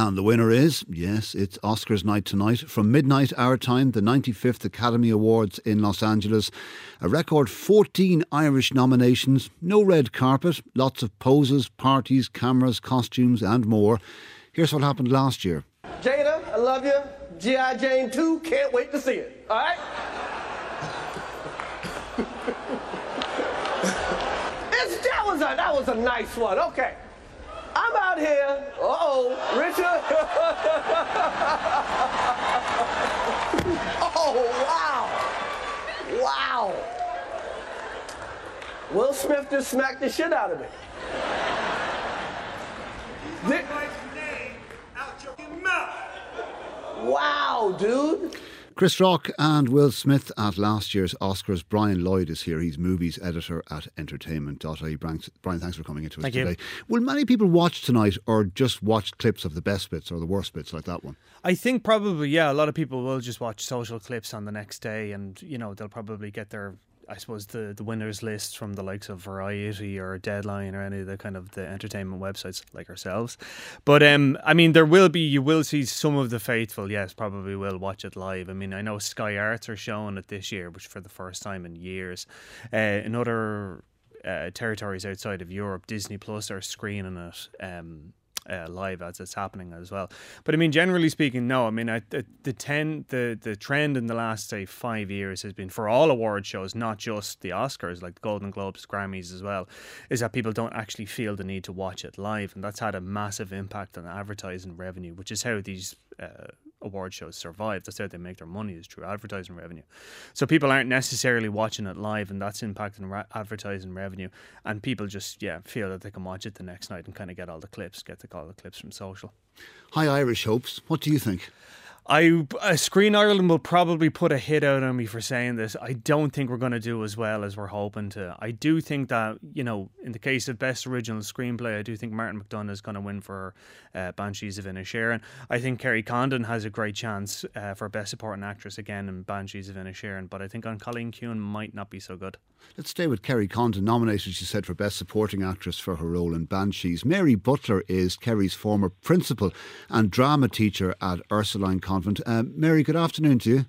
And the winner is, yes, it's Oscars night tonight. From midnight our time, the 95th Academy Awards in Los Angeles. A record 14 Irish nominations, no red carpet, lots of poses, parties, cameras, costumes, and more. Here's what happened last year. Jada, I love you. G.I. Jane 2, can't wait to see it. All right? that, was a, that was a nice one. Okay. Out here. Uh-oh, Richard. oh, wow. Wow. Will Smith just smacked the shit out of me. Wow, dude. Chris Rock and Will Smith at last year's Oscars. Brian Lloyd is here. He's movies editor at entertainment.ie. Brian, Brian, thanks for coming into us Thank you. today. Will many people watch tonight or just watch clips of the best bits or the worst bits like that one? I think probably yeah. A lot of people will just watch social clips on the next day, and you know they'll probably get their. I suppose the, the winners list from the likes of Variety or Deadline or any of the kind of the entertainment websites like ourselves, but um, I mean there will be you will see some of the faithful yes probably will watch it live. I mean I know Sky Arts are showing it this year, which for the first time in years. Uh, in other uh, territories outside of Europe, Disney Plus are screening it. Um, uh, live as it's happening as well. But I mean, generally speaking, no. I mean, I, the the ten the the trend in the last say five years has been for all award shows, not just the Oscars, like the Golden Globes, Grammys as well, is that people don't actually feel the need to watch it live, and that's had a massive impact on advertising revenue, which is how these. Uh, award shows survive. That's how they make their money is through advertising revenue. So people aren't necessarily watching it live, and that's impacting ra- advertising revenue. And people just yeah feel that they can watch it the next night and kind of get all the clips, get the, all the clips from social. Hi, Irish hopes. What do you think? I uh, Screen Ireland will probably put a hit out on me for saying this. I don't think we're going to do as well as we're hoping to. I do think that you know, in the case of best original screenplay, I do think Martin McDonagh is going to win for uh, Banshees of Inisherin. I think Kerry Condon has a great chance uh, for best supporting actress again in Banshees of Inisherin, but I think on Cailín Ciúin might not be so good. Let's stay with Kerry Condon, nominated, she said, for Best Supporting Actress for her role in Banshees. Mary Butler is Kerry's former principal and drama teacher at Ursuline Convent. Uh, Mary, good afternoon to you.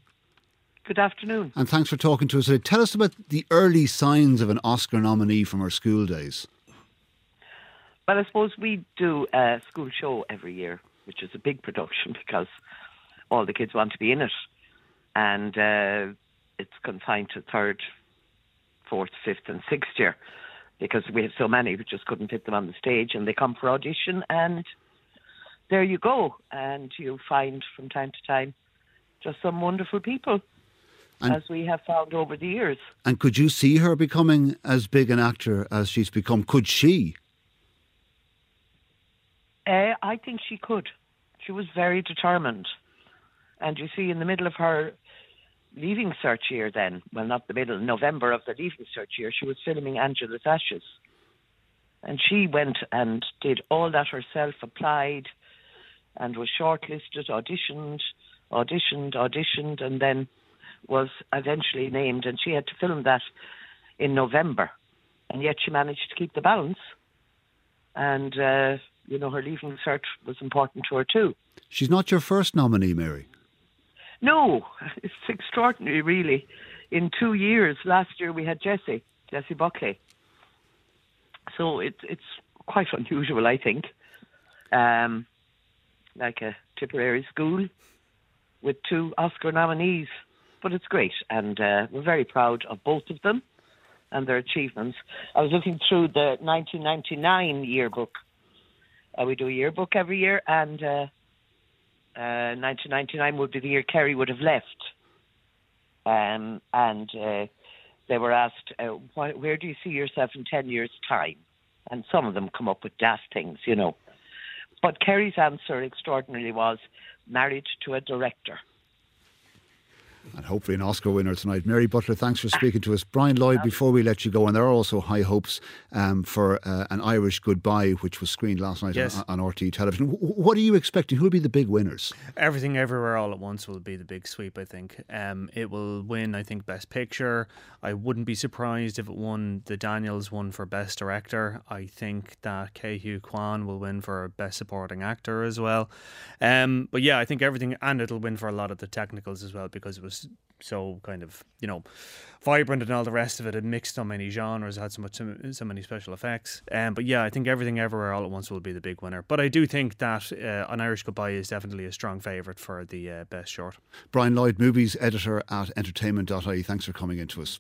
Good afternoon. And thanks for talking to us today. Tell us about the early signs of an Oscar nominee from her school days. Well, I suppose we do a school show every year, which is a big production because all the kids want to be in it. And uh, it's confined to third, fourth, fifth, and sixth year because we have so many, we just couldn't fit them on the stage. And they come for audition, and there you go. And you find from time to time just some wonderful people, And- as we have found over the years. And could you see her becoming as big an actor as she's become? Could she? Uh, I think she could. She was very determined. And you see, in the middle of her leaving cert year, then, well, not the middle, November of the leaving cert year, she was filming Angela's Ashes. And she went and did all that herself, applied, and was shortlisted, auditioned, auditioned, auditioned, and then was eventually named. And she had to film that in November. And yet she managed to keep the balance. And, uh, you know, her leaving cert was important to her too. She's not your first nominee, Mary. No, it's extraordinary, really. In two years, last year we had Jessie, Jessie Buckley. So it's it's quite unusual, I think. Um, like a Tipperary school with two Oscar nominees, but it's great, and uh, we're very proud of both of them and their achievements. I was looking through the 1999 yearbook. Uh, we do a yearbook every year, and uh, uh, 1999 would be the year Kerry would have left. Um, and uh, they were asked, uh, where do you see yourself in 10 years' time? And some of them come up with daft things, you know. But Kerry's answer extraordinarily was married to a director. And hopefully an Oscar winner tonight. Mary Butler, thanks for speaking to us. Brian Lloyd, before we let you go, and there are also high hopes um, for uh, an Irish Goodbye, which was screened last night yes. on, on RTÉ television. What are you expecting? Who will be the big winners? Everything Everywhere All at Once will be the big sweep, I think. Um, it will win, I think, Best Picture. I wouldn't be surprised if it won the Daniels one for Best Director. I think that Ke Huy Quan will win for Best Supporting Actor as well. Um, but yeah, I think everything, and it'll win for a lot of the technicals as well because it was so kind of you know vibrant and all the rest of it. It mixed so many genres, had so much so many special effects. Um, but yeah, I think everything everywhere all at once will be the big winner. But I do think that uh, an Irish Goodbye is definitely a strong favourite for the uh, best short. Brian Lloyd, movies editor at entertainment.ie. Thanks for coming in to us.